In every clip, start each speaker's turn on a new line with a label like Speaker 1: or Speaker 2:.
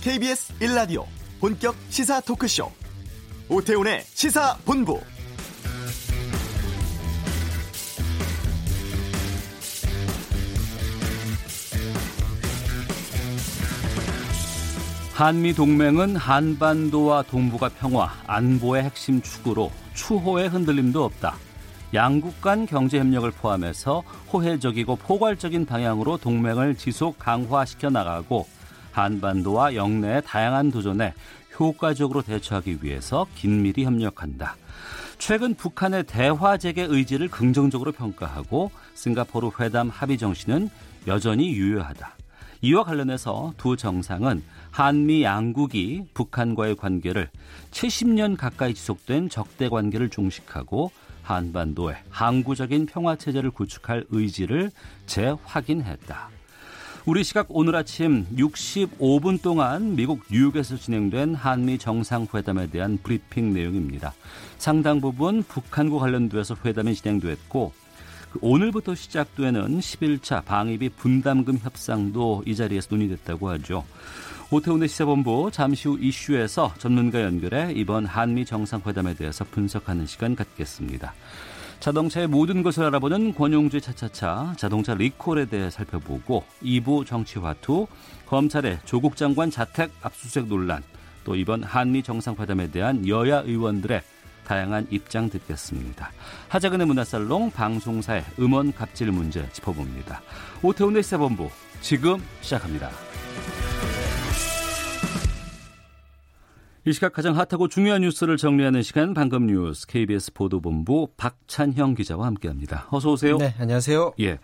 Speaker 1: KBS 1라디오 본격 시사 토크쇼 오태훈의 시사본부
Speaker 2: 한미 동맹은 한반도와 동북아 평화, 안보의 핵심 축으로 추호의 흔들림도 없다. 양국 간 경제 협력을 포함해서 호혜적이고 포괄적인 방향으로 동맹을 지속 강화시켜 나가고 한반도와 영내의 다양한 도전에 효과적으로 대처하기 위해서 긴밀히 협력한다. 최근 북한의 대화 재개 의지를 긍정적으로 평가하고 싱가포르 회담 합의 정신은 여전히 유효하다. 이와 관련해서 두 정상은 한미 양국이 북한과의 관계를 70년 가까이 지속된 적대 관계를 종식하고 한반도에 항구적인 평화 체제를 구축할 의지를 재확인했다. 우리 시각 오늘 아침 65분 동안 미국 뉴욕에서 진행된 한미 정상회담에 대한 브리핑 내용입니다. 상당 부분 북한과 관련돼서 회담이 진행됐고 그 오늘부터 시작되는 11차 방위비 분담금 협상도 이 자리에서 논의됐다고 하죠. 오태훈의 시사본부 잠시 후 이슈에서 전문가 연결해 이번 한미 정상회담에 대해서 분석하는 시간 갖겠습니다. 자동차의 모든 것을 알아보는 권용주의 차차차 자동차 리콜에 대해 살펴보고 2부 정치화투 검찰의 조국 장관 자택 압수수색 논란 또 이번 한미 정상회담에 대한 여야 의원들의 다양한 입장 듣겠습니다. 하자근의 문화살롱 방송사의 음원 갑질 문제 짚어봅니다. 오태훈의 시사본부 지금 시작합니다. 이 시각 가장 핫하고 중요한 뉴스를 정리하는 시간 방금 뉴스 KBS 보도본부 박찬형 기자와 함께합니다. 어서 오세요.
Speaker 3: 네, 안녕하세요.
Speaker 2: 예,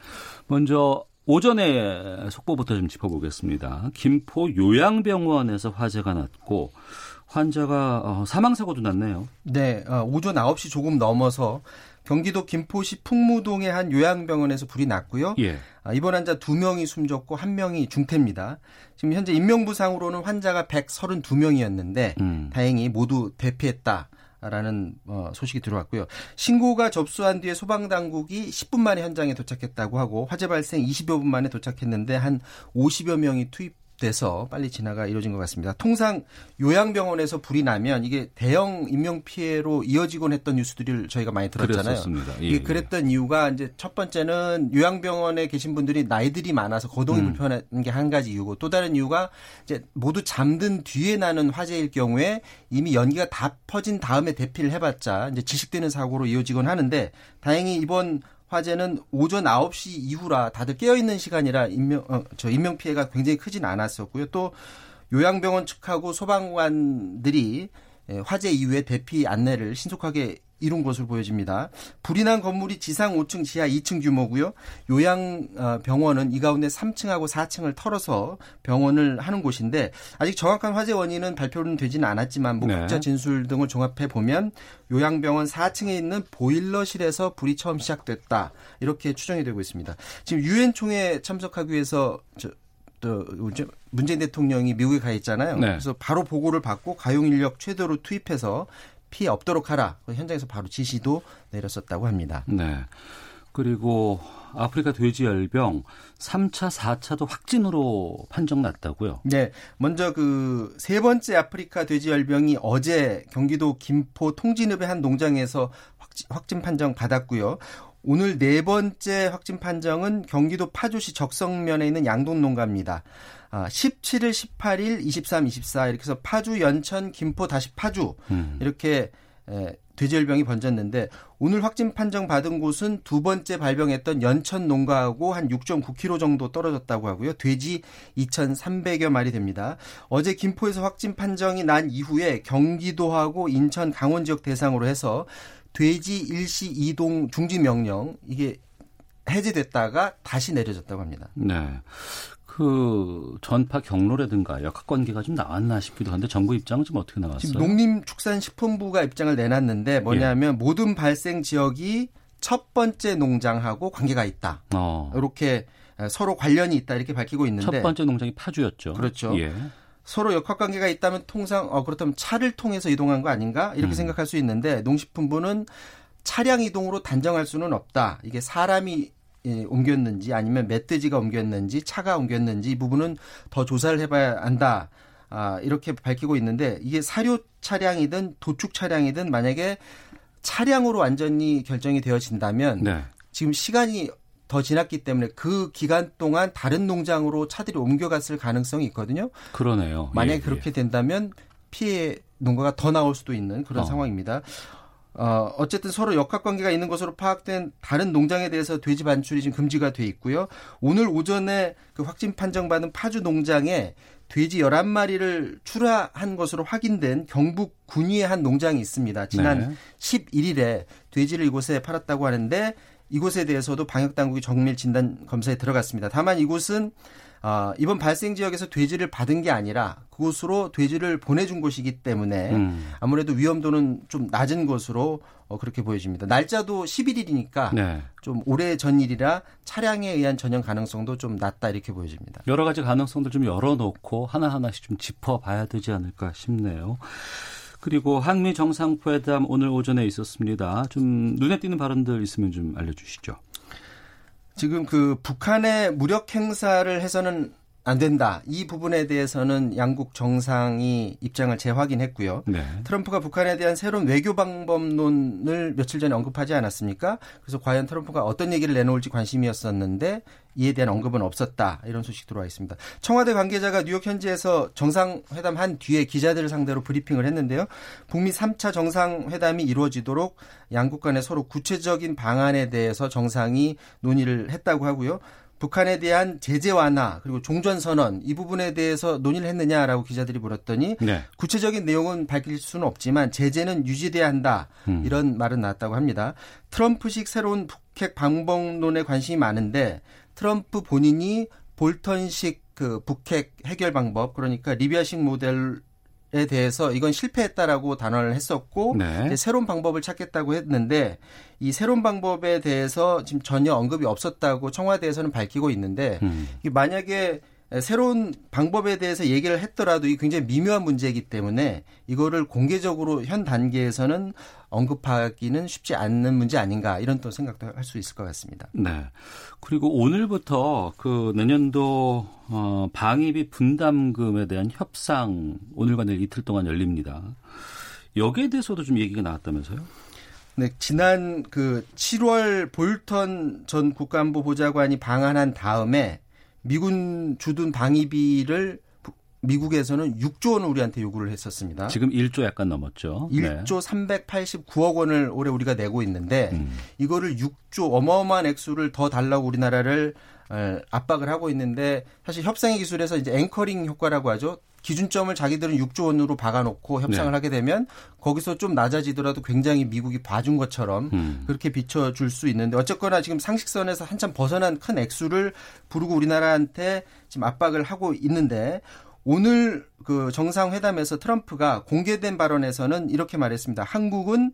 Speaker 2: 먼저 오전에 속보부터 좀 짚어보겠습니다. 김포 요양병원에서 화재가 났고 환자가 어, 사망 사고도 났네요.
Speaker 3: 네, 어, 오전 9시 조금 넘어서 경기도 김포시 풍무동의 한 요양병원에서 불이 났고요. 예. 아, 이번 환자 2명이 숨졌고 1명이 중태입니다. 지금 현재 인명부상으로는 환자가 132명이었는데 음. 다행히 모두 대피했다. 라는 어, 소식이 들어왔고요. 신고가 접수한 뒤에 소방당국이 10분 만에 현장에 도착했다고 하고 화재 발생 20여 분 만에 도착했는데 한 50여 명이 투입 돼서 빨리 진화가 이루어진 것 같습니다. 통상 요양병원에서 불이 나면 이게 대형 인명 피해로 이어지곤 했던 뉴스들을 저희가 많이 들었잖아요. 예, 이게 예. 그랬던 이유가 이제 첫 번째는 요양병원에 계신 분들이 나이들이 많아서 거동이 음. 불편한 게 한 가지 이유고 또 다른 이유가 이제 모두 잠든 뒤에 나는 화재일 경우에 이미 연기가 다 퍼진 다음에 대피를 해봤자 이제 지식되는 사고로 이어지곤 하는데 다행히 이번 화재는 오전 9시 이후라 다들 깨어 있는 시간이라 인명 어, 저 인명 피해가 굉장히 크진 않았었고요. 또 요양병원 측하고 소방관들이 예, 화재 이후에 대피 안내를 신속하게 이룬 것으로 보여집니다. 불이 난 건물이 지상 5층, 지하 2층 규모고요. 요양병원은 이 가운데 3층하고 4층을 털어서 병원을 하는 곳인데 아직 정확한 화재 원인은 발표는 되지는 않았지만 목격자 네. 진술 등을 종합해 보면 요양병원 4층에 있는 보일러실에서 불이 처음 시작됐다 이렇게 추정이 되고 있습니다. 지금 유엔 총회 참석하기 위해서 저, 또 문재인 대통령이 미국에 가 있잖아요. 네. 그래서 바로 보고를 받고 가용 인력 최대로 투입해서 피해 없도록 하라. 현장에서 바로 지시도 내렸었다고 합니다.
Speaker 2: 네. 그리고 아프리카 돼지열병 3차, 4차도 확진으로 판정났다고요?
Speaker 3: 네. 먼저 그 세 번째 아프리카 돼지열병이 어제 경기도 김포 통진읍의 한 농장에서 확진, 확진 판정 받았고요. 오늘 네 번째 확진 판정은 경기도 파주시 적성면에 있는 양동 농가입니다. 아, 17일, 18일, 23, 24 이렇게 해서 파주, 연천, 김포 다시 파주 음. 이렇게 에, 돼지열병이 번졌는데 오늘 확진 판정 받은 곳은 두 번째 발병했던 연천 농가하고 한 6.9km 정도 떨어졌다고 하고요. 돼지 2,300여 마리 됩니다. 어제 김포에서 확진 판정이 난 이후에 경기도하고 인천, 강원 지역 대상으로 해서 돼지 일시 이동 중지 명령 이게 해제됐다가 다시 내려졌다고 합니다.
Speaker 2: 네. 그 전파 경로라든가 역학 관계가 좀 나왔나 싶기도 한데 정부 입장은 좀 어떻게 나왔어요?
Speaker 3: 지금 농림축산식품부가 입장을 내놨는데 뭐냐면 예. 모든 발생 지역이 첫 번째 농장하고 관계가 있다. 어. 이렇게 서로 관련이 있다 이렇게 밝히고 있는데
Speaker 2: 첫 번째 농장이 파주였죠.
Speaker 3: 그렇죠. 예. 서로 역학 관계가 있다면 통상 어 그렇다면 차를 통해서 이동한 거 아닌가 이렇게 음. 생각할 수 있는데 농식품부는 차량 이동으로 단정할 수는 없다. 이게 사람이 예, 옮겼는지 아니면 멧돼지가 옮겼는지 차가 옮겼는지 이 부분은 더 조사를 해봐야 한다. 아, 이렇게 밝히고 있는데 이게 사료 차량이든 도축 차량이든 만약에 차량으로 완전히 결정이 되어진다면 네. 지금 시간이 더 지났기 때문에 그 기간 동안 다른 농장으로 차들이 옮겨갔을 가능성이 있거든요.
Speaker 2: 그러네요.
Speaker 3: 만약에 예, 그렇게 예. 된다면 피해 농가가 더 나올 수도 있는 그런 어. 상황입니다. 어, 어쨌든 서로 역학관계가 있는 것으로 파악된 다른 농장에 대해서 돼지 반출이 지금 금지가 돼 있고요. 오늘 오전에 그 확진 판정받은 파주 농장에 돼지 11마리를 출하한 것으로 확인된 경북 군위의 한 농장이 있습니다. 지난 네. 11일에 돼지를 이곳에 팔았다고 하는데 이곳에 대해서도 방역 당국이 정밀 진단 검사에 들어갔습니다. 다만 이곳은 어, 이번 발생 지역에서 돼지를 받은 게 아니라 그곳으로 돼지를 보내준 곳이기 때문에 음. 아무래도 위험도는 좀 낮은 것으로 어, 그렇게 보여집니다. 날짜도 11일이니까 네. 좀 오래 전 일이라 차량에 의한 전염 가능성도 좀 낮다 이렇게 보여집니다.
Speaker 2: 여러 가지 가능성들 좀 열어놓고 하나하나씩 좀 짚어봐야 되지 않을까 싶네요. 그리고 한미 정상회담 오늘 오전에 있었습니다. 좀 눈에 띄는 발언들 있으면 좀 알려주시죠.
Speaker 3: 지금 그 북한의 무력 행사를 해서는 안 된다. 이 부분에 대해서는 양국 정상이 입장을 재확인했고요. 네. 트럼프가 북한에 대한 새로운 외교 방법론을 며칠 전에 언급하지 않았습니까? 그래서 과연 트럼프가 어떤 얘기를 내놓을지 관심이었었는데 이에 대한 언급은 없었다. 이런 소식 들어와 있습니다. 청와대 관계자가 뉴욕 현지에서 정상회담 한 뒤에 기자들을 상대로 브리핑을 했는데요. 북미 3차 정상회담이 이루어지도록 양국 간에 서로 구체적인 방안에 대해서 정상이 논의를 했다고 하고요. 북한에 대한 제재 완화 그리고 종전 선언 이 부분에 대해서 논의를 했느냐라고 기자들이 물었더니 네. 구체적인 내용은 밝힐 수는 없지만 제재는 유지돼야 한다 음. 이런 말은 나왔다고 합니다. 트럼프식 새로운 북핵 방법론에 관심이 많은데 트럼프 본인이 볼턴식 그 북핵 해결 방법 그러니까 리비아식 모델 에 대해서 이건 실패했다라고 단언을 했었고 네. 새로운 방법을 찾겠다고 했는데 이 새로운 방법에 대해서 지금 전혀 언급이 없었다고 청와대에서는 밝히고 있는데 음. 만약에 새로운 방법에 대해서 얘기를 했더라도 이 굉장히 미묘한 문제이기 때문에 이거를 공개적으로 현 단계에서는 언급하기는 쉽지 않는 문제 아닌가 이런 또 생각도 할 수 있을 것 같습니다.
Speaker 2: 네. 그리고 오늘부터 그 내년도 어, 방위비 분담금에 대한 협상 오늘과 내일 이틀 동안 열립니다. 여기에 대해서도 좀 얘기가 나왔다면서요?
Speaker 3: 네, 지난 그 7월 볼턴 전 국가안보 보좌관이 방한한 다음에 미군 주둔 방위비를 미국에서는 6조 원을 우리한테 요구를 했었습니다.
Speaker 2: 지금 1조 약간 넘었죠.
Speaker 3: 1조 네. 389억 원을 올해 우리가 내고 있는데 음. 이거를 6조 어마어마한 액수를 더 달라고 우리나라를 압박을 하고 있는데 사실 협상의 기술에서 이제 앵커링 효과라고 하죠. 기준점을 자기들은 6조 원으로 박아놓고 협상을 네. 하게 되면 거기서 좀 낮아지더라도 굉장히 미국이 봐준 것처럼 음. 그렇게 비춰줄 수 있는데 어쨌거나 지금 상식선에서 한참 벗어난 큰 액수를 부르고 우리나라한테 지금 압박을 하고 있는데 오늘 그 정상회담에서 트럼프가 공개된 발언에서는 이렇게 말했습니다. 한국은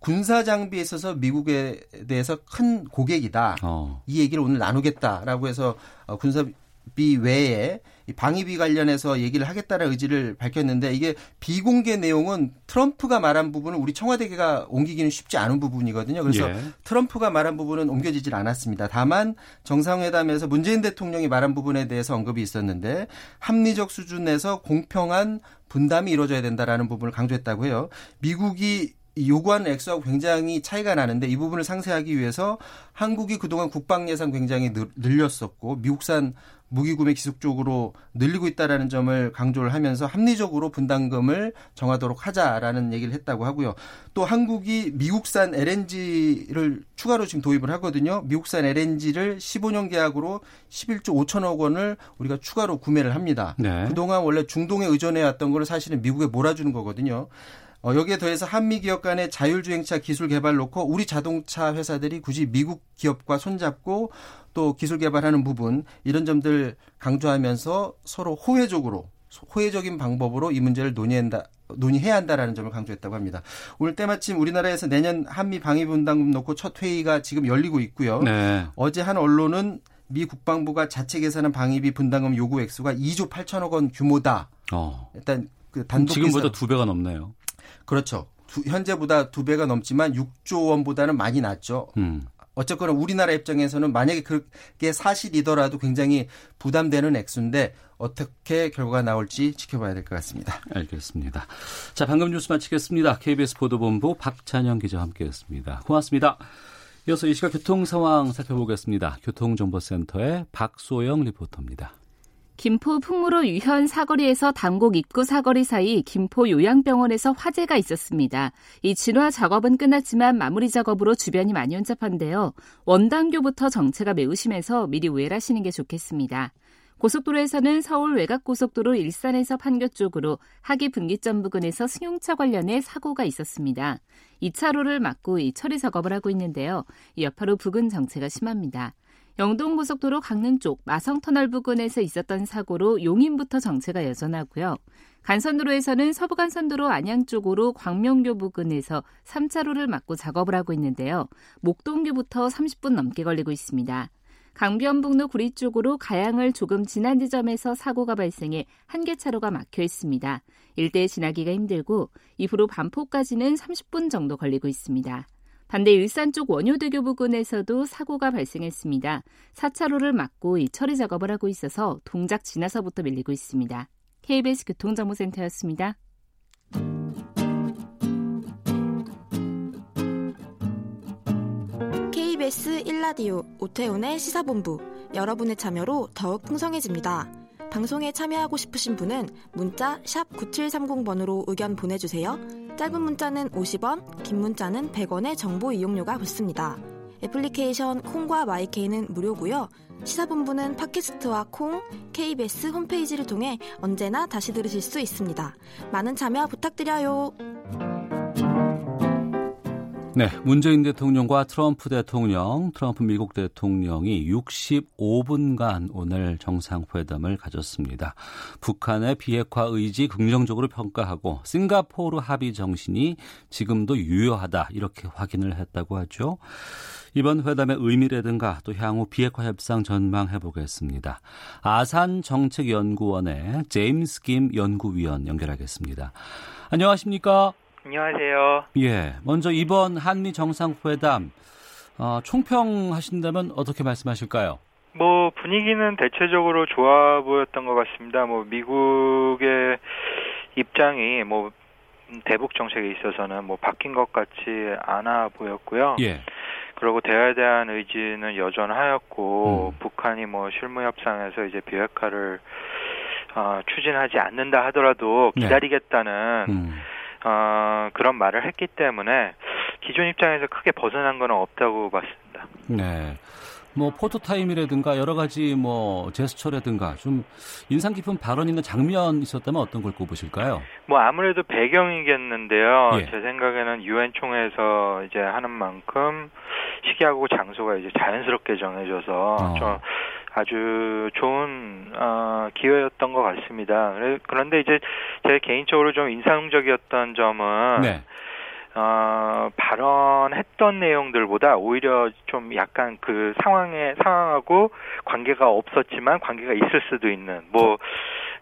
Speaker 3: 군사 장비에 있어서 미국에 대해서 큰 고객이다. 어. 이 얘기를 오늘 나누겠다라고 해서 어, 군사비 외에 방위비 관련해서 얘기를 하겠다는 의지를 밝혔는데 이게 비공개 내용은 트럼프가 말한 부분은 우리 청와대가 옮기기는 쉽지 않은 부분이거든요. 그래서 예. 트럼프가 말한 부분은 옮겨지질 않았습니다. 다만 정상회담에서 문재인 대통령이 말한 부분에 대해서 언급이 있었는데 합리적 수준에서 공평한 분담이 이루어져야 된다라는 부분을 강조했다고 해요. 미국이 요구하는 액수하고 굉장히 차이가 나는데 이 부분을 상세하기 위해서 한국이 그동안 국방 예산 굉장히 늘렸었고 미국산 무기 구매 기속적으로 늘리고 있다라는 점을 강조를 하면서 합리적으로 분담금을 정하도록 하자라는 얘기를 했다고 하고요. 또 한국이 미국산 LNG를 추가로 지금 도입을 하거든요. 미국산 LNG를 15년 계약으로 11조 5천억 원을 우리가 추가로 구매를 합니다. 네. 그동안 원래 중동에 의존해 왔던 거를 사실은 미국에 몰아주는 거거든요. 어, 여기에 더해서 한미 기업 간의 자율주행차 기술 개발 놓고 우리 자동차 회사들이 굳이 미국 기업과 손잡고 또 기술 개발하는 부분 이런 점들 강조하면서 서로 호혜적으로 호혜적인 방법으로 이 문제를 논의한다. 논의해야 한다라는 점을 강조했다고 합니다. 오늘 때마침 우리나라에서 내년 한미 방위분담금 놓고 첫 회의가 지금 열리고 있고요. 네. 어제 한 언론은 미 국방부가 자체 계산한 방위비 분담금 요구 액수가 2조 8천억 원 규모다. 어. 일단 그 단독
Speaker 2: 지금보다 두 배가 넘네요.
Speaker 3: 그렇죠. 두, 현재보다 두 배가 넘지만 6조 원보다는 많이 낮죠. 음. 어쨌거나 우리나라 입장에서는 만약에 그게 사실이더라도 굉장히 부담되는 액수인데 어떻게 결과가 나올지 지켜봐야 될 것 같습니다.
Speaker 2: 알겠습니다. 자, 방금 뉴스 마치겠습니다. KBS 보도본부 박찬영 기자와 함께했습니다. 고맙습니다. 이어서 이 시각 교통 상황 살펴보겠습니다. 교통정보센터의 박소영 리포터입니다.
Speaker 4: 김포 풍무로 유현 사거리에서 당곡 입구 사거리 사이 김포 요양병원에서 화재가 있었습니다. 이 진화 작업은 끝났지만 마무리 작업으로 주변이 많이 혼잡한데요. 원당교부터 정체가 매우 심해서 미리 우회하시는 게 좋겠습니다. 고속도로에서는 서울 외곽고속도로 일산에서 판교 쪽으로 하기 분기점 부근에서 승용차 관련해 사고가 있었습니다. 2차로를 막고 이 처리 작업을 하고 있는데요. 여파로 부근 정체가 심합니다. 영동고속도로 강릉 쪽 마성터널 부근에서 있었던 사고로 용인부터 정체가 여전하고요. 간선도로에서는 서부간선도로 안양 쪽으로 광명교 부근에서 3차로를 막고 작업을 하고 있는데요. 목동교부터 30분 넘게 걸리고 있습니다. 강변북로 구리 쪽으로 가양을 조금 지난 지점에서 사고가 발생해 한 개 차로가 막혀 있습니다. 일대에 지나기가 힘들고 이후로 반포까지는 30분 정도 걸리고 있습니다. 반대 일산 쪽 원효대교 부근에서도 사고가 발생했습니다. 4차로를 막고 이 처리 작업을 하고 있어서 동작 지나서부터 밀리고 있습니다. KBS 교통정보센터였습니다.
Speaker 5: KBS 1라디오 오태훈의 시사본부 여러분의 참여로 더욱 풍성해집니다. 방송에 참여하고 싶으신 분은 문자 9730번으로 의견 보내주세요. 짧은 문자는 50원, 긴 문자는 100원의 정보 이용료가 붙습니다. 애플리케이션 콩과 마이케이는 무료고요. 시사본부는 팟캐스트와 콩, KBS 홈페이지를 통해 언제나 다시 들으실 수 있습니다. 많은 참여 부탁드려요.
Speaker 2: 네, 문재인 대통령과 트럼프 대통령, 트럼프 미국 대통령이 65분간 오늘 정상회담을 가졌습니다. 북한의 비핵화 의지 긍정적으로 평가하고 싱가포르 합의 정신이 지금도 유효하다 이렇게 확인을 했다고 하죠. 이번 회담의 의미라든가 또 향후 비핵화 협상 전망해 보겠습니다. 아산 정책연구원의 제임스 김 연구위원 연결하겠습니다. 안녕하십니까?
Speaker 6: 안녕하세요.
Speaker 2: 예, 먼저 이번 한미 정상회담 어, 총평하신다면 어떻게 말씀하실까요?
Speaker 6: 뭐 분위기는 대체적으로 좋아 보였던 것 같습니다. 뭐 미국의 입장이 뭐 대북 정책에 있어서는 뭐 바뀐 것 같지 않아 보였고요. 예. 그리고 대화에 대한 의지는 여전하였고 음. 북한이 뭐 실무 협상에서 이제 비핵화를 어, 추진하지 않는다 하더라도 네. 기다리겠다는 네. 음. 어, 그런 말을 했기 때문에 기존 입장에서 크게 벗어난 건 없다고 봤습니다.
Speaker 2: 네. 뭐 포토타임이라든가 여러 가지 뭐 제스처라든가 좀 인상 깊은 발언이나 장면 있었다면 어떤 걸 꼽으실까요?
Speaker 6: 뭐 아무래도 배경이겠는데요. 예. 제 생각에는 유엔 총회에서 이제 하는 만큼 시기하고 장소가 이제 자연스럽게 정해져서 어. 좀 아주 좋은 어, 기회였던 것 같습니다. 그런데 이제 제 개인적으로 좀 인상적이었던 점은 네. 어, 발언했던 내용들보다 오히려 좀 약간 그 상황에 상황하고 관계가 없었지만 관계가 있을 수도 있는 뭐.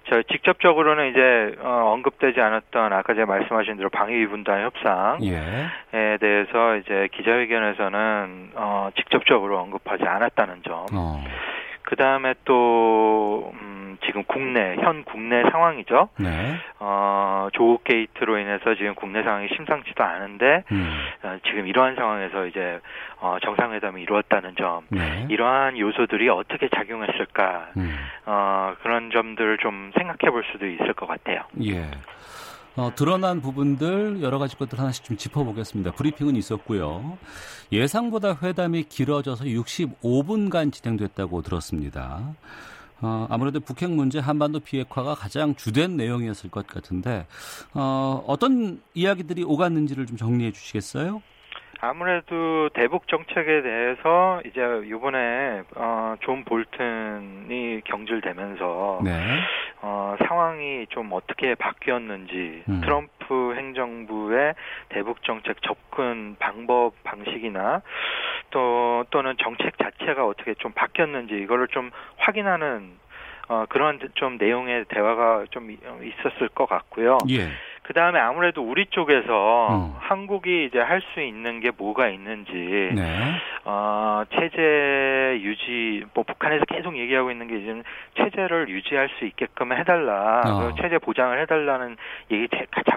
Speaker 6: 저 직접적으로는 이제 어, 언급되지 않았던 아까 제가 말씀하신 대로 방위 분단 협상에 예. 대해서 이제 기자회견에서는 어, 직접적으로 언급하지 않았다는 점. 어. 그 다음에 또 음, 지금 국내 현 국내 상황이죠. 네. 어, 조국 게이트로 인해서 지금 국내 상황이 심상치도 않은데 음. 어, 지금 이러한 상황에서 이제 어, 정상회담이 이루었다는 점, 네. 이러한 요소들이 어떻게 작용했을까 음. 어, 그런 점들을 좀 생각해 볼 수도 있을 것 같아요.
Speaker 2: 예. 어, 드러난 부분들 여러 가지 것들 하나씩 좀 짚어보겠습니다. 브리핑은 있었고요. 예상보다 회담이 길어져서 65분간 진행됐다고 들었습니다. 어, 아무래도 북핵 문제 한반도 비핵화가 가장 주된 내용이었을 것 같은데 어, 어떤 이야기들이 오갔는지를 좀 정리해 주시겠어요?
Speaker 6: 아무래도 대북 정책에 대해서 이제 이번에 어, 존 볼튼이 경질되면서 네. 어, 상황이 좀 어떻게 바뀌었는지 음. 트럼프 행정부의 대북 정책 접근 방법 방식이나 또 또는 정책 자체가 어떻게 좀 바뀌었는지 이거를 좀 확인하는 어, 그런 좀 내용의 대화가 좀 있었을 것 같고요. 예. 그 다음에 아무래도 우리 쪽에서 음. 한국이 이제 할 수 있는 게 뭐가 있는지, 네. 어, 어, 체제 유지, 뭐 북한에서 계속 얘기하고 있는 게 지금 체제를 유지할 수 있게끔 해달라, 어. 체제 보장을 해달라는 얘기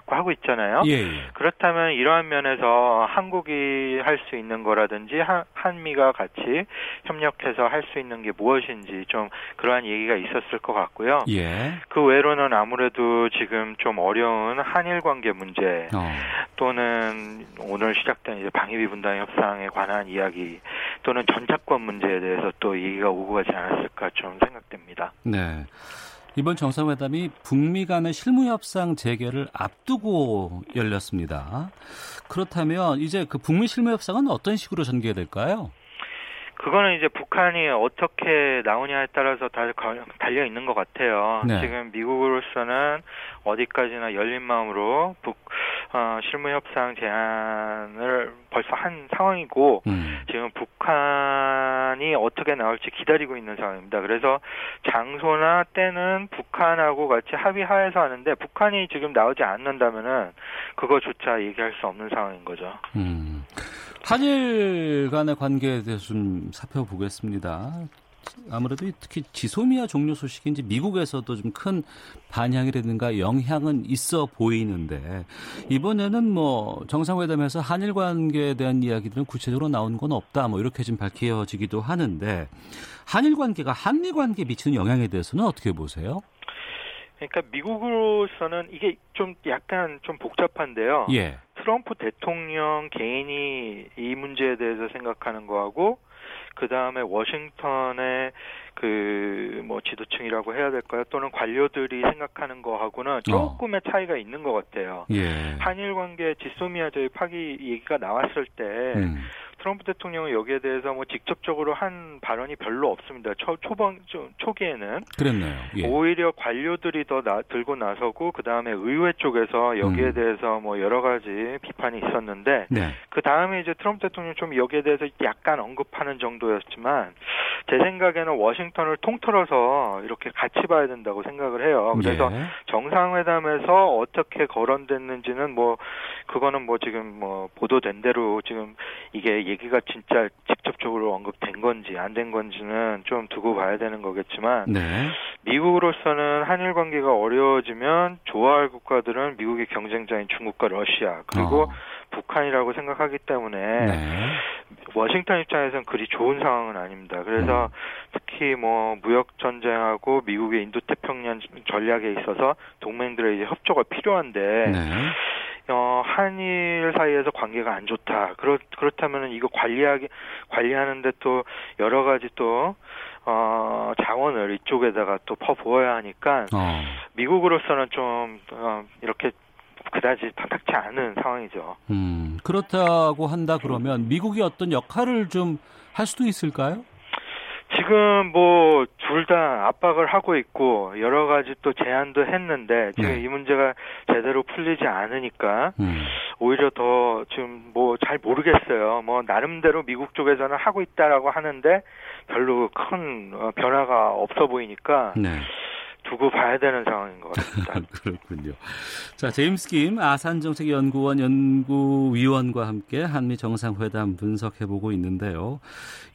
Speaker 6: 자꾸 하고 있잖아요. 예, 예. 그렇다면 이러한 면에서 한국이 할 수 있는 거라든지 한, 한미가 같이 협력해서 할 수 있는 게 무엇인지 좀 그러한 얘기가 있었을 것 같고요. 예. 그 외로는 아무래도 지금 좀 어려운 한일 관계 문제 어. 또는 오늘 시작된 이제 방위비 분담 협상에 관한 이야기 또는 전차권 문제에 대해서 또 얘기가 오고 가지 않았을까 좀 생각됩니다.
Speaker 2: 네. 이번 정상회담이 북미 간의 실무 협상 재개를 앞두고 열렸습니다. 그렇다면 이제 그 북미 실무 협상은 어떤 식으로 전개될까요?
Speaker 6: 그거는 이제 북한이 어떻게 나오냐에 따라서 다 달려 있는 것 같아요. 네. 지금 미국으로서는 어디까지나 열린 마음으로 북 어, 실무 협상 제안을 벌써 한 상황이고 음. 지금 북한이 어떻게 나올지 기다리고 있는 상황입니다. 그래서 장소나 때는 북한하고 같이 합의하에서 하는데 북한이 지금 나오지 않는다면은 그거조차 얘기할 수 없는 상황인 거죠. 음.
Speaker 2: 한일 간의 관계에 대해서 좀 살펴보겠습니다. 아무래도 특히 지소미아 종료 소식인지 미국에서도 좀 큰 반향이라든가 영향은 있어 보이는데 이번에는 뭐 정상회담에서 한일 관계에 대한 이야기들은 구체적으로 나온 건 없다 뭐 이렇게 좀 밝혀지기도 하는데 한일 관계가 한미 관계에 미치는 영향에 대해서는 어떻게 보세요?
Speaker 6: 그러니까 미국으로서는 이게 좀 약간 좀 복잡한데요. 예. 트럼프 대통령 개인이 이 문제에 대해서 생각하는 거하고 그 다음에 워싱턴의 그 뭐 지도층이라고 해야 될까요? 또는 관료들이 생각하는 거하고는 어. 조금의 어. 차이가 있는 것 같아요. 예. 한일 관계 지소미아제의 파기 얘기가 나왔을 때 음. 트럼프 대통령은 여기에 대해서 뭐 직접적으로 한 발언이 별로 없습니다. 초, 초반 초기에는
Speaker 2: 그랬네요.
Speaker 6: 예. 오히려 관료들이 더 나, 들고 나서고 그 다음에 의회 쪽에서 여기에 음. 대해서 뭐 여러 가지 비판이 있었는데 네. 그 다음에 이제 트럼프 대통령 좀 여기에 대해서 약간 언급하는 정도였지만 제 생각에는 워싱턴을 통틀어서 이렇게 같이 봐야 된다고 생각을 해요. 그래서 예. 정상회담에서 어떻게 거론됐는지는 뭐 그거는 뭐 지금 뭐 보도된 대로 지금 이게 얘기가 진짜 직접적으로 언급된 건지 안 된 건지는 좀 두고 봐야 되는 거겠지만 네. 미국으로서는 한일 관계가 어려워지면 좋아할 국가들은 미국의 경쟁자인 중국과 러시아 그리고 어. 북한이라고 생각하기 때문에 네. 워싱턴 입장에서는 그리 좋은 상황은 아닙니다. 그래서 음. 특히 뭐 무역 전쟁하고 미국의 인도 태평양 전략에 있어서 동맹들의 이제 협조가 필요한데 네. 어, 한일 사이에서 관계가 안 좋다. 그렇 그렇다면은 이거 관리하기 관리하는데 또 여러 가지 또 어, 자원을 이쪽에다가 또 퍼부어야 하니까 어. 미국으로서는 좀 어, 이렇게 그다지 탐탁치 않은 상황이죠.
Speaker 2: 음, 그렇다고 한다 그러면 미국이 어떤 역할을 좀 할 수도 있을까요?
Speaker 6: 지금 뭐 둘 다 압박을 하고 있고 여러 가지 또 제안도 했는데 지금 네. 이 문제가 제대로 풀리지 않으니까 음. 오히려 더 지금 뭐 잘 모르겠어요. 뭐 나름대로 미국 쪽에서는 하고 있다라고 하는데 별로 큰 어, 변화가 없어 보이니까 네. 두고 봐야 되는 상황인 것 같습니다.
Speaker 2: 그렇군요. 자, 제임스 김 아산정책연구원 연구위원과 함께 한미 정상회담 분석해보고 있는데요.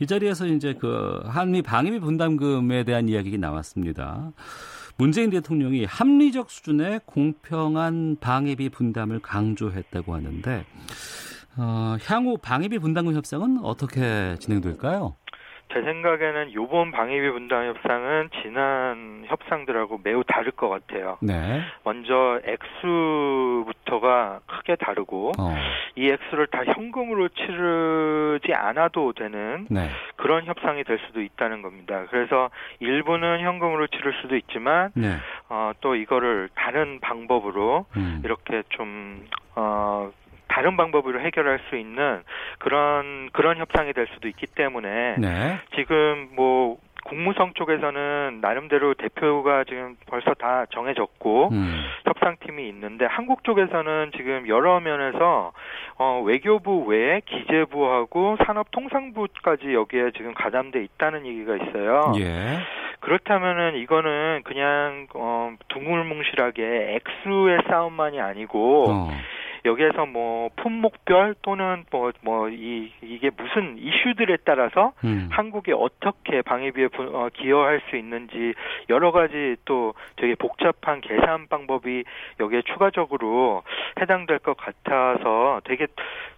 Speaker 2: 이 자리에서 이제 그 한미 방위비 분담금에 대한 이야기가 나왔습니다. 문재인 대통령이 합리적 수준의 공평한 방위비 분담을 강조했다고 하는데 어, 향후 방위비 분담금 협상은 어떻게 진행될까요?
Speaker 6: 제 생각에는 요번 방위비 분담 협상은 지난 협상들하고 매우 다를 것 같아요. 네. 먼저 액수부터가 크게 다르고 어. 이 액수를 다 현금으로 치르지 않아도 되는 네. 그런 협상이 될 수도 있다는 겁니다. 그래서 일부는 현금으로 치를 수도 있지만 네. 어, 또 이거를 다른 방법으로 음. 이렇게 좀 어, 다른 방법으로 해결할 수 있는 그런 그런 협상이 될 수도 있기 때문에 네. 지금 뭐 국무성 쪽에서는 나름대로 대표가 지금 벌써 다 정해졌고 음. 협상팀이 있는데 한국 쪽에서는 지금 여러 면에서 어, 외교부 외에 기재부하고 산업통상부까지 여기에 지금 가담돼 있다는 얘기가 있어요. 예. 그렇다면은 이거는 그냥 어, 둥글뭉실하게 액수의 싸움만이 아니고 어. 여기에서 뭐 품목별 또는 뭐 뭐 이 이게 무슨 이슈들에 따라서 음. 한국이 어떻게 방위비에 어, 기여할 수 있는지 여러 가지 또 되게 복잡한 계산 방법이 여기에 추가적으로 해당될 것 같아서 되게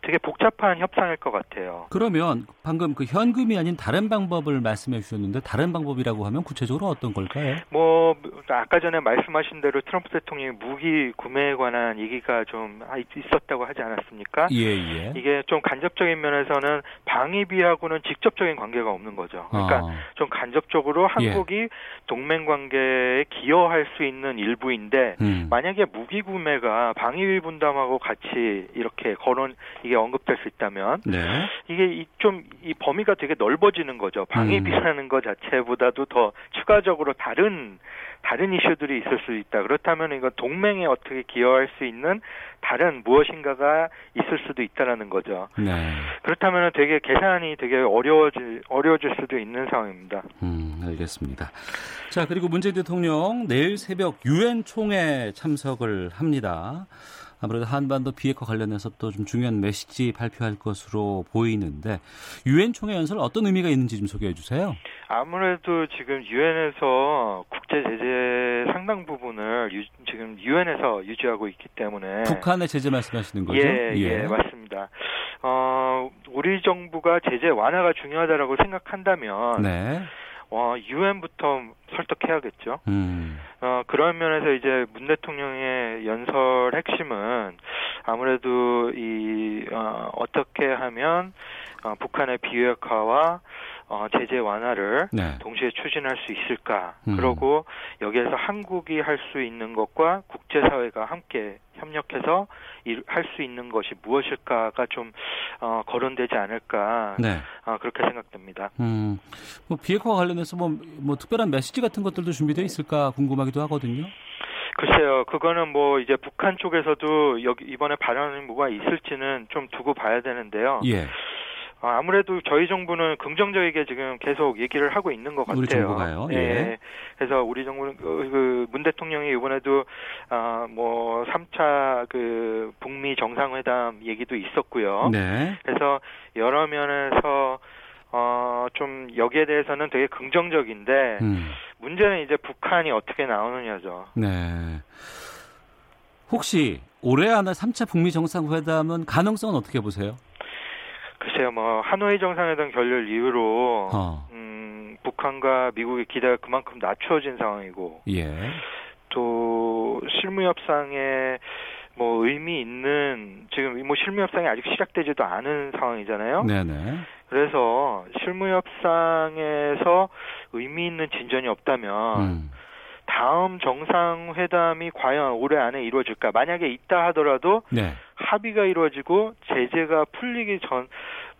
Speaker 6: 되게 복잡한 협상일 것 같아요.
Speaker 2: 그러면 방금 그 현금이 아닌 다른 방법을 말씀해 주셨는데 다른 방법이라고 하면 구체적으로 어떤 걸까요?
Speaker 6: 뭐 아까 전에 말씀하신 대로 트럼프 대통령이 무기 구매에 관한 얘기가 좀 있었다고 하지 않았습니까?
Speaker 2: 예, 예.
Speaker 6: 이게 좀 간접적인 면에서는 방위비하고는 직접적인 관계가 없는 거죠. 그러니까 아. 좀 간접적으로 한국이 예. 동맹 관계에 기여할 수 있는 일부인데 음. 만약에 무기 구매가 방위비 분담하고 같이 이렇게 거론 이게 언급될 수 있다면 네. 이게 좀이 범위가 되게 넓어지는 거죠. 방위비라는 음. 것 자체보다도 더 추가적으로 다른 다른 이슈들이 있을 수 있다. 그렇다면 이건 동맹에 어떻게 기여할 수 있는 다른 무엇인가가 있을 수도 있다라는 거죠. 네. 그렇다면 되게 계산이 되게 어려워질 어려워질 수도 있는 상황입니다.
Speaker 2: 음, 알겠습니다. 자, 그리고 문재인 대통령 내일 새벽 유엔 총회 참석을 합니다. 아무래도 한반도 비핵화 관련해서 또 좀 중요한 메시지 발표할 것으로 보이는데 유엔 총회 연설 어떤 의미가 있는지 좀 소개해 주세요.
Speaker 6: 아무래도 지금 유엔에서 국제 제재 상당 부분을 유, 지금 유엔에서 유지하고 있기 때문에
Speaker 2: 북한의 제재 말씀하시는 거죠?
Speaker 6: 예, 예, 예 맞습니다. 어, 우리 정부가 제재 완화가 중요하다라고 생각한다면 네. 어, 유엔부터 설득해야겠죠. 음. 어, 그런 면에서 이제 문 대통령의 연설 핵심은 아무래도 이, 어, 어떻게 하면, 어, 북한의 비핵화와 어, 제재 완화를 네. 동시에 추진할 수 있을까? 음. 그러고 여기에서 한국이 할 수 있는 것과 국제사회가 함께 협력해서 할 수 있는 것이 무엇일까가 좀 어, 거론되지 않을까 네. 어, 그렇게 생각됩니다. 음,
Speaker 2: 뭐 비핵화 관련해서 뭐, 뭐 특별한 메시지 같은 것들도 준비되어 있을까 궁금하기도 하거든요.
Speaker 6: 글쎄요, 그거는 뭐 이제 북한 쪽에서도 여기 이번에 발언이 뭐가 있을지는 좀 두고 봐야 되는데요. 예. 어, 아무래도 저희 정부는 긍정적이게 지금 계속 얘기를 하고 있는 것 같아요.
Speaker 2: 우리 정부가요. 예. 예.
Speaker 6: 그래서 우리 정부는 그문 그 대통령이 이번에도 아뭐 3차 그 북미 정상회담 얘기도 있었고요. 네. 그래서 여러 면에서 어좀 여기에 대해서는 되게 긍정적인데 음. 문제는 이제 북한이 어떻게 나오느냐죠.
Speaker 2: 네. 혹시 올해 안에 3차 북미 정상회담은 가능성은 어떻게 보세요?
Speaker 6: 글쎄요, 뭐 하노이 정상회담 결렬 이후로 어. 음, 북한과 미국의 기대가 그만큼 낮춰진 상황이고, 예. 또 실무 협상에 뭐 의미 있는 지금 뭐 실무 협상이 아직 시작되지도 않은 상황이잖아요. 네네. 그래서 실무 협상에서 의미 있는 진전이 없다면. 음. 다음 정상회담이 과연 올해 안에 이루어질까? 만약에 있다 하더라도 네. 합의가 이루어지고 제재가 풀리기 전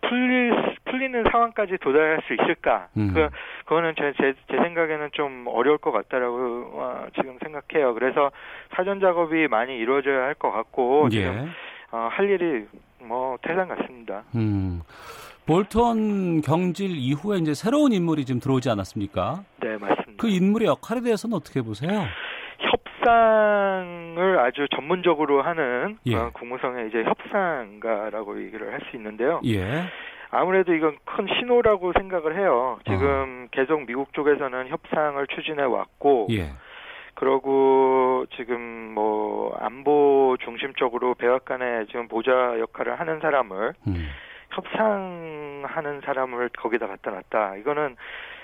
Speaker 6: 풀리 풀리는 상황까지 도달할 수 있을까? 음. 그 그거는 제, 제, 제 생각에는 좀 어려울 것 같다라고 어, 지금 생각해요. 그래서 사전 작업이 많이 이루어져야 할 것 같고 예. 지금 어, 할 일이 뭐 태산 같습니다. 음.
Speaker 2: 볼턴 경질 이후에 이제 새로운 인물이 지금 들어오지 않았습니까?
Speaker 6: 네, 맞습니다.
Speaker 2: 그 인물의 역할에 대해서는 어떻게 보세요?
Speaker 6: 협상을 아주 전문적으로 하는 예. 어, 국무성의 이제 협상가라고 얘기를 할 수 있는데요. 예. 아무래도 이건 큰 신호라고 생각을 해요. 지금 어. 계속 미국 쪽에서는 협상을 추진해 왔고, 예. 그러고 지금 뭐 안보 중심적으로 백악관에 지금 보좌 역할을 하는 사람을 음. 협상하는 사람을 거기다 갖다 놨다. 이거는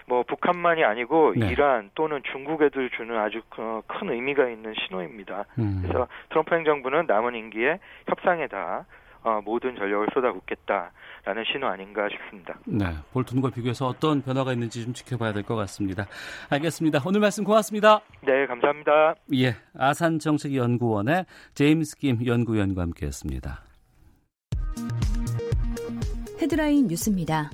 Speaker 6: 뭐 북한만이 아니고 네. 이란 또는 중국에도 주는 아주 큰 의미가 있는 신호입니다. 음. 그래서 트럼프 행정부는 남은 임기에 협상에다 어, 모든 전력을 쏟아붓겠다라는 신호 아닌가 싶습니다.
Speaker 2: 네, 볼튼과 비교해서 어떤 변화가 있는지 좀 지켜봐야 될 것 같습니다. 알겠습니다. 오늘 말씀 고맙습니다.
Speaker 6: 네, 감사합니다.
Speaker 2: 예, 아산 정책연구원의 제임스 김 연구위원과 함께했습니다.
Speaker 7: 헤드라인 뉴스입니다.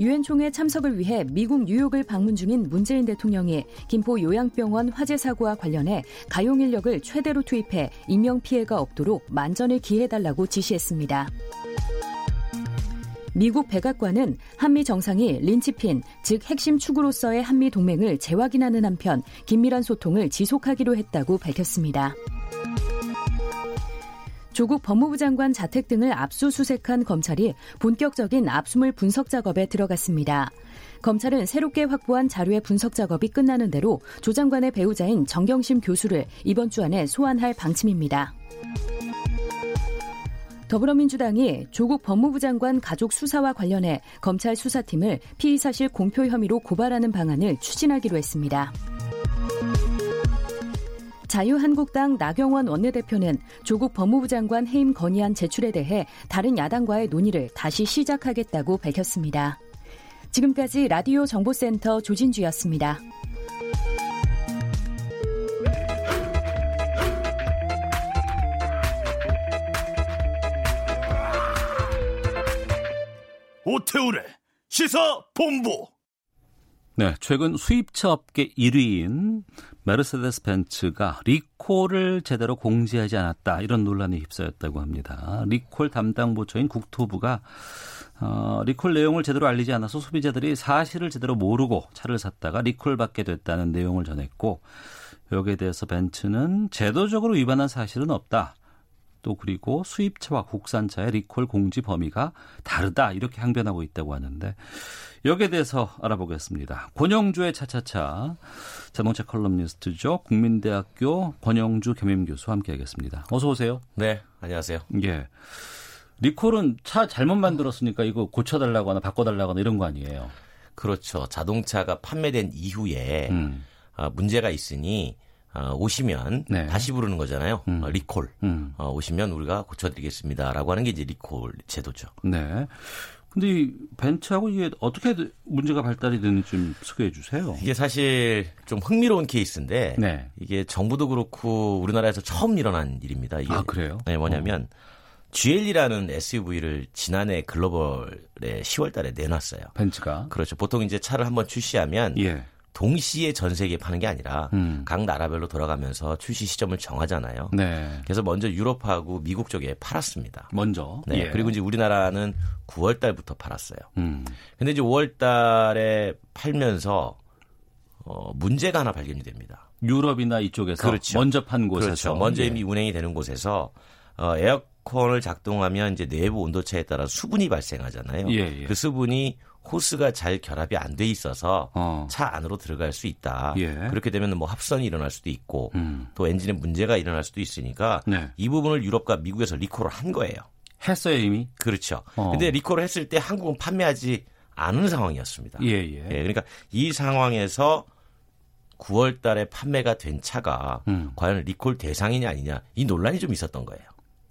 Speaker 7: 유엔 총회 참석을 위해 미국 뉴욕을 방문 중인 문재인 대통령이 김포 요양병원 화재 사고와 관련해 가용 인력을 최대로 투입해 인명 피해가 없도록 만전을 기해달라고 지시했습니다. 미국 백악관은 한미 정상이 린치핀, 즉 핵심 축으로서의 한미 동맹을 재확인하는 한편 긴밀한 소통을 지속하기로 했다고 밝혔습니다. 조국 법무부 장관 자택 등을 압수수색한 검찰이 본격적인 압수물 분석 작업에 들어갔습니다. 검찰은 새롭게 확보한 자료의 분석 작업이 끝나는 대로 조 장관의 배우자인 정경심 교수를 이번 주 안에 소환할 방침입니다. 더불어민주당이 조국 법무부 장관 가족 수사와 관련해 검찰 수사팀을 피의사실 공표 혐의로 고발하는 방안을 추진하기로 했습니다. 자유한국당 나경원 원내대표는 조국 법무부 장관 해임 건의안 제출에 대해 다른 야당과의 논의를 다시 시작하겠다고 밝혔습니다. 지금까지 라디오 정보센터 조진주였습니다.
Speaker 8: 오태훈의 시사 본부.
Speaker 2: 네, 최근 수입차 업계 1위인 메르세데스 벤츠가 리콜을 제대로 공지하지 않았다 이런 논란에 휩싸였다고 합니다. 리콜 담당 부처인 국토부가 어, 리콜 내용을 제대로 알리지 않아서 소비자들이 사실을 제대로 모르고 차를 샀다가 리콜 받게 됐다는 내용을 전했고 여기에 대해서 벤츠는 제도적으로 위반한 사실은 없다. 또 그리고 수입차와 국산차의 리콜 공지 범위가 다르다 이렇게 항변하고 있다고 하는데 여기에 대해서 알아보겠습니다. 권용주의 차차차 자동차 칼럼니스트죠. 국민대학교 권용주 겸임교수 함께하겠습니다. 어서 오세요.
Speaker 9: 네, 안녕하세요.
Speaker 2: 예. 리콜은 차 잘못 만들었으니까 이거 고쳐달라거나 바꿔달라거나 이런 거 아니에요?
Speaker 9: 그렇죠. 자동차가 판매된 이후에 음. 어, 문제가 있으니 어, 오시면 네. 다시 부르는 거잖아요. 음. 어, 리콜. 음. 어, 오시면 우리가 고쳐드리겠습니다라고 하는 게 이제 리콜 제도죠.
Speaker 2: 네. 근데 이 벤츠하고 이게 어떻게 문제가 발달이 되는지 좀 소개해 주세요.
Speaker 9: 이게 사실 좀 흥미로운 케이스인데 네. 이게 정부도 그렇고 우리나라에서 처음 일어난 일입니다. 이게
Speaker 2: 아 그래요?
Speaker 9: 네, 뭐냐면 어. GL이라는 SUV를 지난해 글로벌에 10월달에 내놨어요.
Speaker 2: 벤츠가
Speaker 9: 그렇죠. 보통 이제 차를 한번 출시하면 예. 동시에 전 세계에 파는 게 아니라 음. 각 나라별로 돌아가면서 출시 시점을 정하잖아요. 네. 그래서 먼저 유럽하고 미국 쪽에 팔았습니다.
Speaker 2: 먼저.
Speaker 9: 네. 예. 그리고 이제 우리나라는 9월 달부터 팔았어요. 음. 근데 이제 5월 달에 팔면서 어, 문제가 하나 발견이 됩니다.
Speaker 2: 유럽이나 이쪽에서 그렇죠. 먼저 판 곳에서
Speaker 9: 그렇죠. 먼저 예. 이미 운행이 되는 곳에서 어, 에어컨을 작동하면 이제 내부 온도차에 따라 수분이 발생하잖아요. 예, 예. 그 수분이 호스가 잘 결합이 안 돼 있어서 어. 차 안으로 들어갈 수 있다. 예. 그렇게 되면 뭐 합선이 일어날 수도 있고 음. 또 엔진에 문제가 일어날 수도 있으니까 네. 이 부분을 유럽과 미국에서 리콜을 한 거예요.
Speaker 2: 했어요 이미.
Speaker 9: 그렇죠. 어. 근데 리콜을 했을 때 한국은 판매하지 않은 상황이었습니다. 예, 예. 예 그러니까 이 상황에서 9월 달에 판매가 된 차가 음. 과연 리콜 대상이냐 아니냐 이 논란이 좀 있었던 거예요.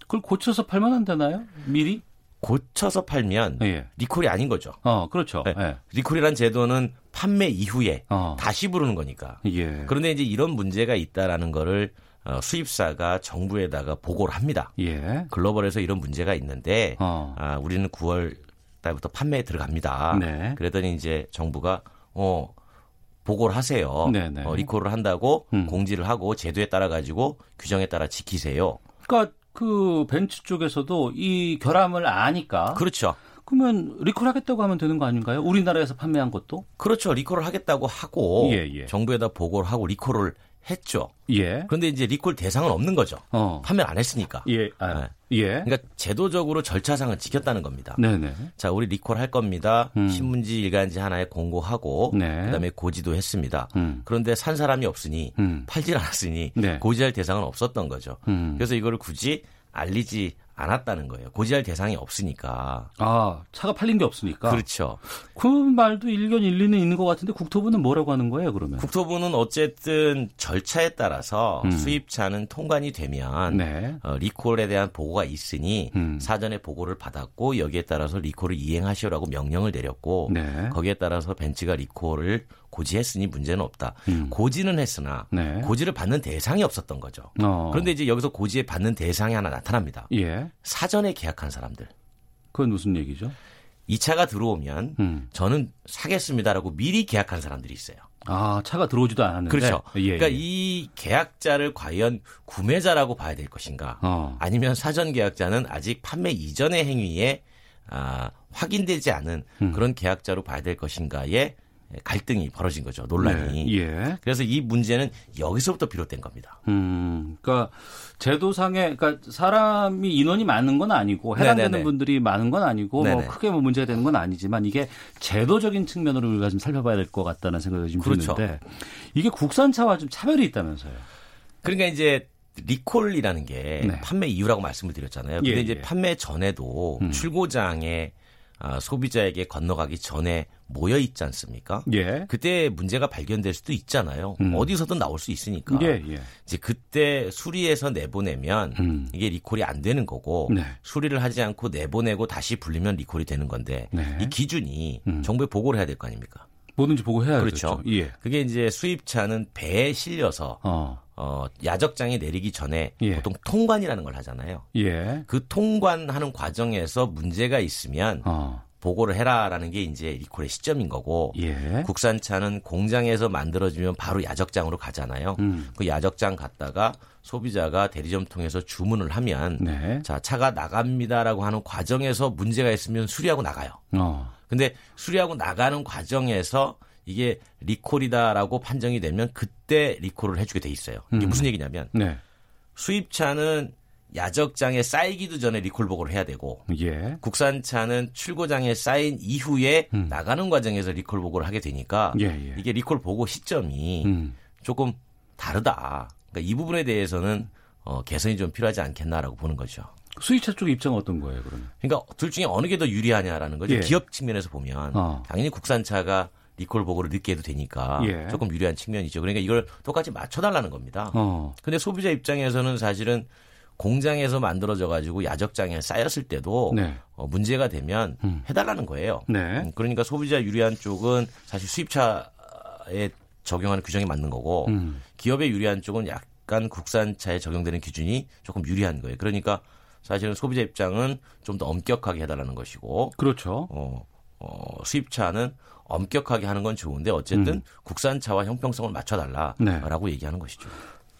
Speaker 2: 그걸 고쳐서 팔면 안 되나요? 미리?
Speaker 9: 고쳐서 팔면 예. 리콜이 아닌 거죠.
Speaker 2: 어, 그렇죠. 네.
Speaker 9: 예. 리콜이란 제도는 판매 이후에 어. 다시 부르는 거니까. 예. 그런데 이제 이런 문제가 있다라는 거를 어, 수입사가 정부에다가 보고를 합니다. 예. 글로벌에서 이런 문제가 있는데 어. 아, 우리는 9월 달부터 판매에 들어갑니다. 네. 그랬더니 이제 정부가 어 보고를 하세요. 네네. 네. 어, 리콜을 한다고 음. 공지를 하고 제도에 따라 가지고 규정에 따라 지키세요.
Speaker 2: 그러니까 그 벤츠 쪽에서도 이 결함을 아니까.
Speaker 9: 그렇죠.
Speaker 2: 그러면 리콜 하겠다고 하면 되는 거 아닌가요? 우리나라에서 판매한 것도?
Speaker 9: 그렇죠. 리콜을 하겠다고 하고 예, 예. 정부에다 보고를 하고 리콜을 했죠. 예. 그런데 이제 리콜 대상은 없는 거죠. 어. 판매를 안 했으니까.
Speaker 2: 예. 아, 네. 예.
Speaker 9: 그러니까 제도적으로 절차상을 지켰다는 겁니다. 네네. 자, 우리 리콜 할 겁니다. 음. 신문지 일간지 하나에 공고하고 네. 그다음에 고지도 했습니다. 음. 그런데 산 사람이 없으니 음. 팔질 않았으니 네. 고지할 대상은 없었던 거죠. 음. 그래서 이거를 굳이 알리지 않았다는 거예요. 고지할 대상이 없으니까.
Speaker 2: 아, 차가 팔린 게 없으니까.
Speaker 9: 그렇죠.
Speaker 2: 그 말도 일견 일리는 있는 것 같은데 국토부는 뭐라고 하는 거예요, 그러면?
Speaker 9: 국토부는 어쨌든 절차에 따라서 음. 수입차는 통관이 되면 네. 어, 리콜에 대한 보고가 있으니 음. 사전에 보고를 받았고 여기에 따라서 리콜을 이행하시라고 명령을 내렸고 네. 거기에 따라서 벤츠가 리콜을 고지했으니 문제는 없다. 음. 고지는 했으나 네. 고지를 받는 대상이 없었던 거죠. 어. 그런데 이제 여기서 고지에 받는 대상이 하나 나타납니다. 예. 사전에 계약한 사람들.
Speaker 2: 그건 무슨 얘기죠?
Speaker 9: 이 차가 들어오면 음. 저는 사겠습니다라고 미리 계약한 사람들이 있어요.
Speaker 2: 아, 차가 들어오지도 않았는데.
Speaker 9: 그렇죠. 예, 그러니까 예. 이 계약자를 과연 구매자라고 봐야 될 것인가? 어. 아니면 사전 계약자는 아직 판매 이전의 행위에 아, 확인되지 않은 음. 그런 계약자로 봐야 될 것인가에 갈등이 벌어진 거죠. 논란이. 네. 예. 그래서 이 문제는 여기서부터 비롯된 겁니다.
Speaker 2: 음, 그러니까 제도상에 그러니까 사람이 인원이 많은 건 아니고 해당되는 네네네. 분들이 많은 건 아니고 뭐 크게 뭐 문제가 되는 건 아니지만 이게 제도적인 측면으로 우리가 좀 살펴봐야 될 것 같다는 생각이 좀 그렇죠. 드는데 이게 국산차와 좀 차별이 있다면서요.
Speaker 9: 그러니까 이제 리콜이라는 게 네. 판매 이유라고 말씀을 드렸잖아요. 근데 예, 이제 예. 판매 전에도 음. 출고장에 아, 소비자에게 건너가기 전에 모여 있지 않습니까? 예. 그때 문제가 발견될 수도 있잖아요. 음. 어디서든 나올 수 있으니까. 예, 예. 이제 그때 수리해서 내보내면 음. 이게 리콜이 안 되는 거고 네. 수리를 하지 않고 내보내고 다시 불리면 리콜이 되는 건데 네. 이 기준이 음. 정부에 보고를 해야 될 거 아닙니까?
Speaker 2: 뭐든지 보고 해야
Speaker 9: 그렇죠. 예. 그게 이제 수입차는 배에 실려서 어. 어, 야적장에 내리기 전에 예. 보통 통관이라는 걸 하잖아요. 예. 그 통관하는 과정에서 문제가 있으면 어. 보고를 해라라는 게 이제 리콜의 시점인 거고 예. 국산차는 공장에서 만들어지면 바로 야적장으로 가잖아요. 음. 그 야적장 갔다가 소비자가 대리점 통해서 주문을 하면 네. 자 차가 나갑니다라고 하는 과정에서 문제가 있으면 수리하고 나가요. 어. 근데 수리하고 나가는 과정에서 이게 리콜이다라고 판정이 되면 그때 리콜을 해주게 돼 있어요. 이게 음. 무슨 얘기냐면 네. 수입차는 야적장에 쌓이기도 전에 리콜 보고를 해야 되고 예. 국산차는 출고장에 쌓인 이후에 음. 나가는 과정에서 리콜 보고를 하게 되니까 예, 예. 이게 리콜 보고 시점이 음. 조금 다르다. 그러니까 이 부분에 대해서는 어, 개선이 좀 필요하지 않겠나라고 보는 거죠.
Speaker 2: 수입차 쪽 입장은 어떤 거예요, 그러면?
Speaker 9: 그러니까 둘 중에 어느 게 더 유리하냐라는 거죠. 예. 기업 측면에서 보면 어. 당연히 국산차가 리콜 보고를 늦게 해도 되니까 예. 조금 유리한 측면이죠. 그러니까 이걸 똑같이 맞춰달라는 겁니다. 어. 근데 소비자 입장에서는 사실은 공장에서 만들어져 가지고 야적장에 쌓였을 때도 네. 어, 문제가 되면 음. 해달라는 거예요. 네. 음, 그러니까 소비자 유리한 쪽은 사실 수입차에 적용하는 규정이 맞는 거고 음. 기업에 유리한 쪽은 약간 국산차에 적용되는 기준이 조금 유리한 거예요. 그러니까 사실은 소비자 입장은 좀 더 엄격하게 해달라는 것이고
Speaker 2: 그렇죠.
Speaker 9: 어, 어, 수입차는 엄격하게 하는 건 좋은데 어쨌든 음. 국산차와 형평성을 맞춰달라라고 네. 얘기하는 것이죠.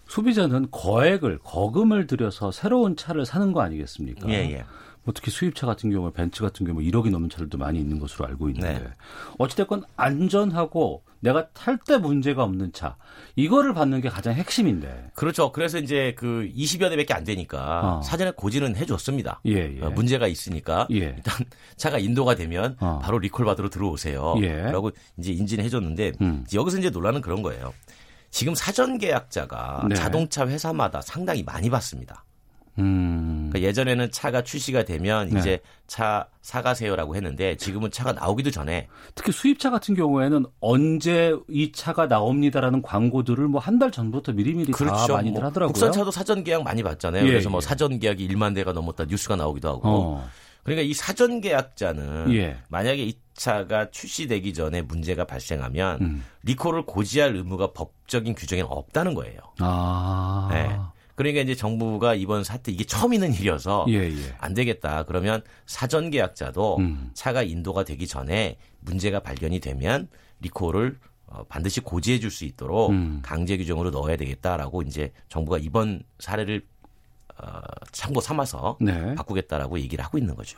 Speaker 2: 소비자는 거액을 거금을 들여서 새로운 차를 사는 거 아니겠습니까? 예, 예. 뭐 특히 수입차 같은 경우 벤츠 같은 경우 1억이 뭐 넘는 차들도 많이 있는 것으로 알고 있는데 네. 어찌됐건 안전하고 내가 탈 때 문제가 없는 차 이거를 받는 게 가장 핵심인데
Speaker 9: 그렇죠 그래서 이제 그 20여 대밖에 안 되니까 어. 사전에 고지는 해줬습니다 예, 예. 어, 문제가 있으니까 예. 일단 차가 인도가 되면 어. 바로 리콜 받으러 들어오세요 예. 라고 이제 인지는 해줬는데 음. 여기서 이제 논란은 그런 거예요 지금 사전 계약자가 네. 자동차 회사마다 상당히 많이 받습니다 음. 그러니까 예전에는 차가 출시가 되면 네. 이제 차 사가세요라고 했는데 지금은 차가 나오기도 전에
Speaker 2: 특히 수입차 같은 경우에는 언제 이 차가 나옵니다라는 광고들을 뭐 한 달 전부터 미리미리 그렇죠. 다 많이들 뭐 하더라고요.
Speaker 9: 국산차도 사전 계약 많이 받잖아요. 예, 그래서 뭐 예. 사전 계약이 1만 대가 넘었다 뉴스가 나오기도 하고. 어. 그러니까 이 사전 계약자는 예. 만약에 이 차가 출시되기 전에 문제가 발생하면 음. 리콜을 고지할 의무가 법적인 규정에는 없다는 거예요. 아. 네. 그러니까 이제 정부가 이번 사태 이게 처음 있는 일이어서 예, 예. 안 되겠다. 그러면 사전 계약자도 음. 차가 인도가 되기 전에 문제가 발견이 되면 리콜을 어, 반드시 고지해 줄 수 있도록 음. 강제 규정으로 넣어야 되겠다라고 이제 정부가 이번 사례를 어, 참고 삼아서 네. 바꾸겠다라고 얘기를 하고 있는 거죠.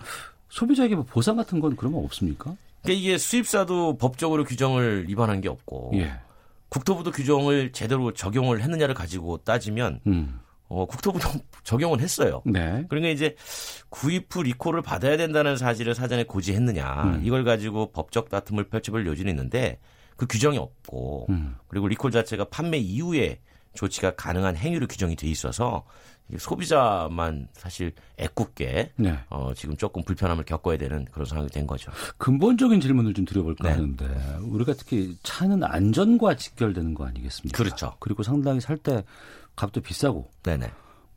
Speaker 2: 소비자에게 뭐 보상 같은 건 그러면 없습니까?
Speaker 9: 그러니까 이게 수입사도 법적으로 규정을 위반한 게 없고 예. 국토부도 규정을 제대로 적용을 했느냐를 가지고 따지면 음. 어, 국토부도 적용을 했어요. 네. 그러니까 이제 구입 후 리콜을 받아야 된다는 사실을 사전에 고지했느냐 음. 이걸 가지고 법적 다툼을 펼쳐볼 여지는 있는데 그 규정이 없고 음. 그리고 리콜 자체가 판매 이후에 조치가 가능한 행위로 규정이 돼 있어서 소비자만 사실 애꿎게 네. 어, 지금 조금 불편함을 겪어야 되는 그런 상황이 된 거죠.
Speaker 2: 근본적인 질문을 좀 드려볼까 네. 하는데 우리가 특히 차는 안전과 직결되는 거 아니겠습니까?
Speaker 9: 그렇죠.
Speaker 2: 그리고 상당히 살 때 값도 비싸고. 네네.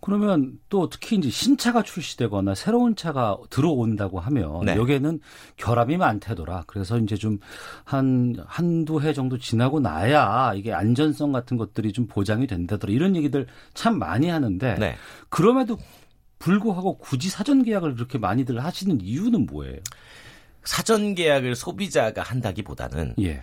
Speaker 2: 그러면 또 특히 이제 신차가 출시되거나 새로운 차가 들어온다고 하면 네. 여기에는 결함이 많대더라. 그래서 이제 좀 한 한두 해 정도 지나고 나야 이게 안전성 같은 것들이 좀 보장이 된다더라. 이런 얘기들 참 많이 하는데 네. 그럼에도 불구하고 굳이 사전 계약을 그렇게 많이들 하시는 이유는 뭐예요?
Speaker 9: 사전 계약을 소비자가 한다기보다는 예.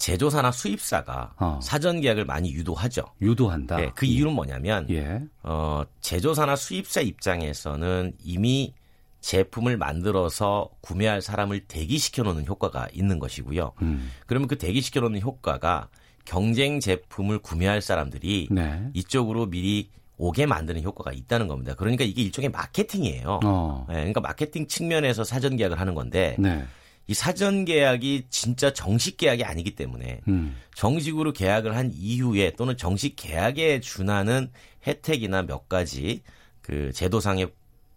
Speaker 9: 제조사나 수입사가 어. 사전 계약을 많이 유도하죠.
Speaker 2: 유도한다.
Speaker 9: 네, 그 이유는 뭐냐면 예. 어, 제조사나 수입사 입장에서는 이미 제품을 만들어서 구매할 사람을 대기시켜 놓는 효과가 있는 것이고요. 음. 그러면 그 대기시켜 놓는 효과가 경쟁 제품을 구매할 사람들이 네. 이쪽으로 미리 오게 만드는 효과가 있다는 겁니다. 그러니까 이게 일종의 마케팅이에요. 어. 네, 그러니까 마케팅 측면에서 사전 계약을 하는 건데 네. 이 사전 계약이 진짜 정식 계약이 아니기 때문에 음. 정식으로 계약을 한 이후에 또는 정식 계약에 준하는 혜택이나 몇 가지 그 제도상의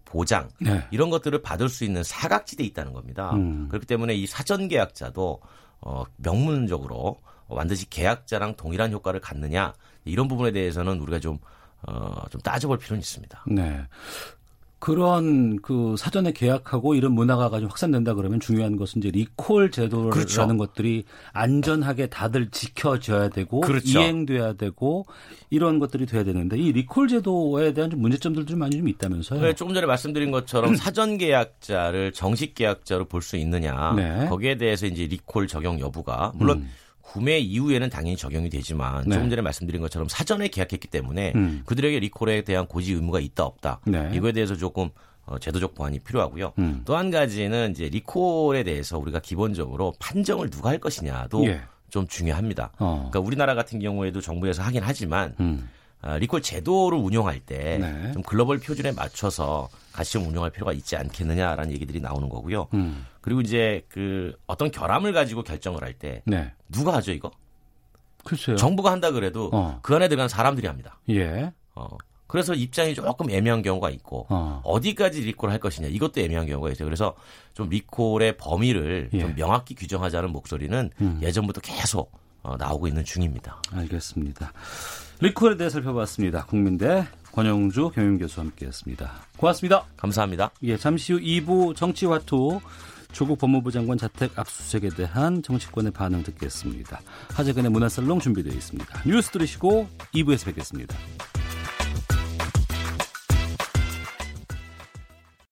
Speaker 9: 보장 네. 이런 것들을 받을 수 있는 사각지대에 있다는 겁니다. 음. 그렇기 때문에 이 사전 계약자도 어 명문적으로 반드시 계약자랑 동일한 효과를 갖느냐 이런 부분에 대해서는 우리가 좀 어, 좀 따져볼 필요는 있습니다.
Speaker 2: 네. 그런 그 사전에 계약하고 이런 문화가 가지고 확산된다 그러면 중요한 것은 이제 리콜 제도라는 그렇죠. 것들이 안전하게 다들 지켜져야 되고 그렇죠. 이행돼야 되고 이런 것들이 돼야 되는데 이 리콜 제도에 대한 좀 문제점들도 좀 많이 좀 있다면서요?
Speaker 9: 네, 조금 전에 말씀드린 것처럼 사전 계약자를 정식 계약자로 볼 수 있느냐 네. 거기에 대해서 이제 리콜 적용 여부가 물론 음. 구매 이후에는 당연히 적용이 되지만 네. 조금 전에 말씀드린 것처럼 사전에 계약했기 때문에 음. 그들에게 리콜에 대한 고지 의무가 있다 없다 네. 이거에 대해서 조금 어, 제도적 보완이 필요하고요. 음. 또한 가지는 이제 리콜에 대해서 우리가 기본적으로 판정을 누가 할 것이냐도 예. 좀 중요합니다. 어. 그러니까 우리나라 같은 경우에도 정부에서 하긴 하지만 음. 아, 리콜 제도를 운영할 때좀 네. 글로벌 표준에 맞춰서 같이 좀 운영할 필요가 있지 않겠느냐라는 얘기들이 나오는 거고요. 음. 그리고 이제 그 어떤 결함을 가지고 결정을 할때 네. 누가 하죠 이거?
Speaker 2: 글쎄요.
Speaker 9: 정부가 한다 그래도 어. 그 안에 들어간 사람들이 합니다.
Speaker 2: 예.
Speaker 9: 어. 그래서 입장이 조금 애매한 경우가 있고 어. 디까지 리콜을 할 것이냐 이것도 애매한 경우가 있어요. 그래서 좀 리콜의 범위를 예. 좀 명확히 규정하자는 목소리는 음. 예전부터 계속 어, 나오고 있는 중입니다.
Speaker 2: 알겠습니다. 리콜에 대해 살펴봤습니다. 국민대 권영주 경영 교수와 함께했습니다. 고맙습니다.
Speaker 9: 감사합니다.
Speaker 2: 예, 잠시 후 2부 정치화투 조국 법무부 장관 자택 압수수색에 대한 정치권의 반응 듣겠습니다. 하재근의 문화살롱 준비되어 있습니다. 뉴스 들으시고 2부에서 뵙겠습니다.